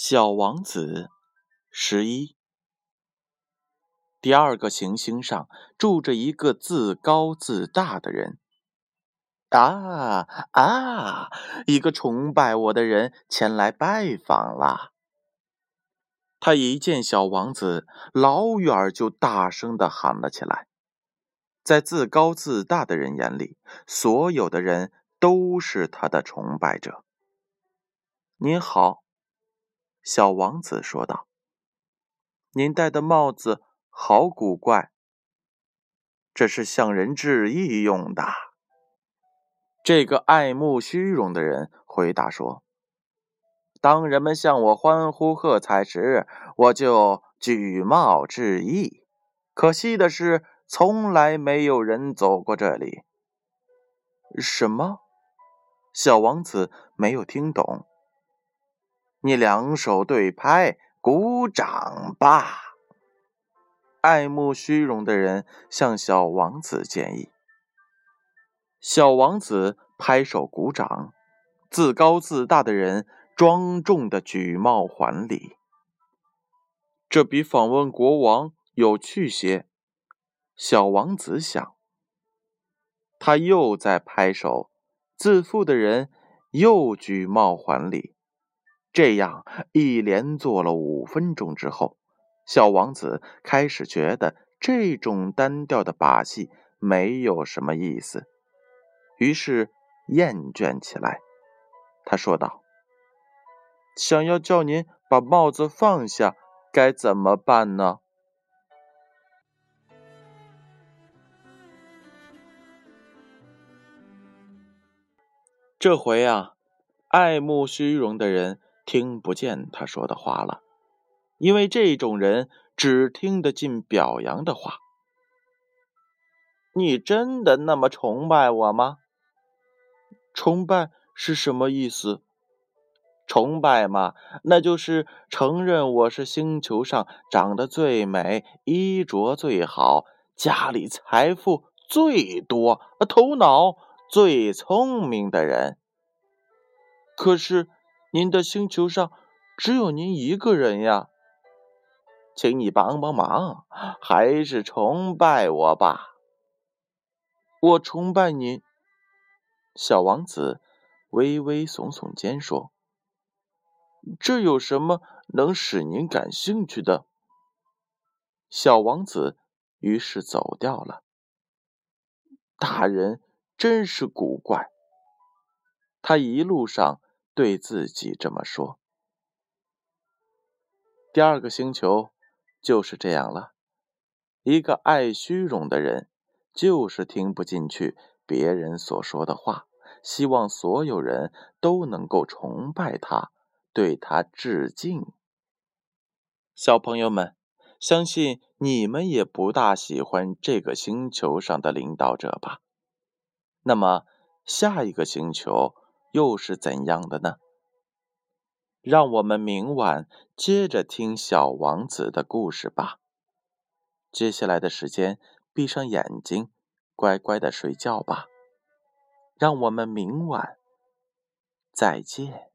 小王子十一。第二个行星上住着一个自高自大的人。啊啊！一个崇拜我的人前来拜访了。他一见小王子，老远就大声的喊了起来。在自高自大的人眼里，所有的人都是他的崇拜者。您好。小王子说道：“您戴的帽子好古怪，这是向人致意用的。”这个爱慕虚荣的人回答说：“当人们向我欢呼喝彩时，我就举帽致意。可惜的是，从来没有人走过这里。”什么？小王子没有听懂。你两手对拍，鼓掌吧！爱慕虚荣的人向小王子建议。小王子拍手鼓掌，自高自大的人庄重的举帽还礼。这比访问国王有趣些，小王子想。他又在拍手，自负的人又举帽还礼。这样一连做了五分钟之后，小王子开始觉得这种单调的把戏没有什么意思，于是厌倦起来。他说道：“想要叫您把帽子放下，该怎么办呢？”这回啊，爱慕虚荣的人。听不见他说的话了，因为这种人只听得进表扬的话。你真的那么崇拜我吗？崇拜是什么意思？崇拜嘛，那就是承认我是星球上长得最美、衣着最好、家里财富最多、头脑最聪明的人。可是。您的星球上只有您一个人呀，请你帮帮忙，还是崇拜我吧。我崇拜您，小王子微微耸耸肩说：“这有什么能使您感兴趣的？”小王子于是走掉了。大人真是古怪，他一路上。对自己这么说。第二个星球就是这样了。一个爱虚荣的人，就是听不进去别人所说的话，希望所有人都能够崇拜他，对他致敬。小朋友们，相信你们也不大喜欢这个星球上的领导者吧？那么下一个星球？又是怎样的呢？让我们明晚接着听小王子的故事吧。接下来的时间，闭上眼睛，乖乖的睡觉吧。让我们明晚再见。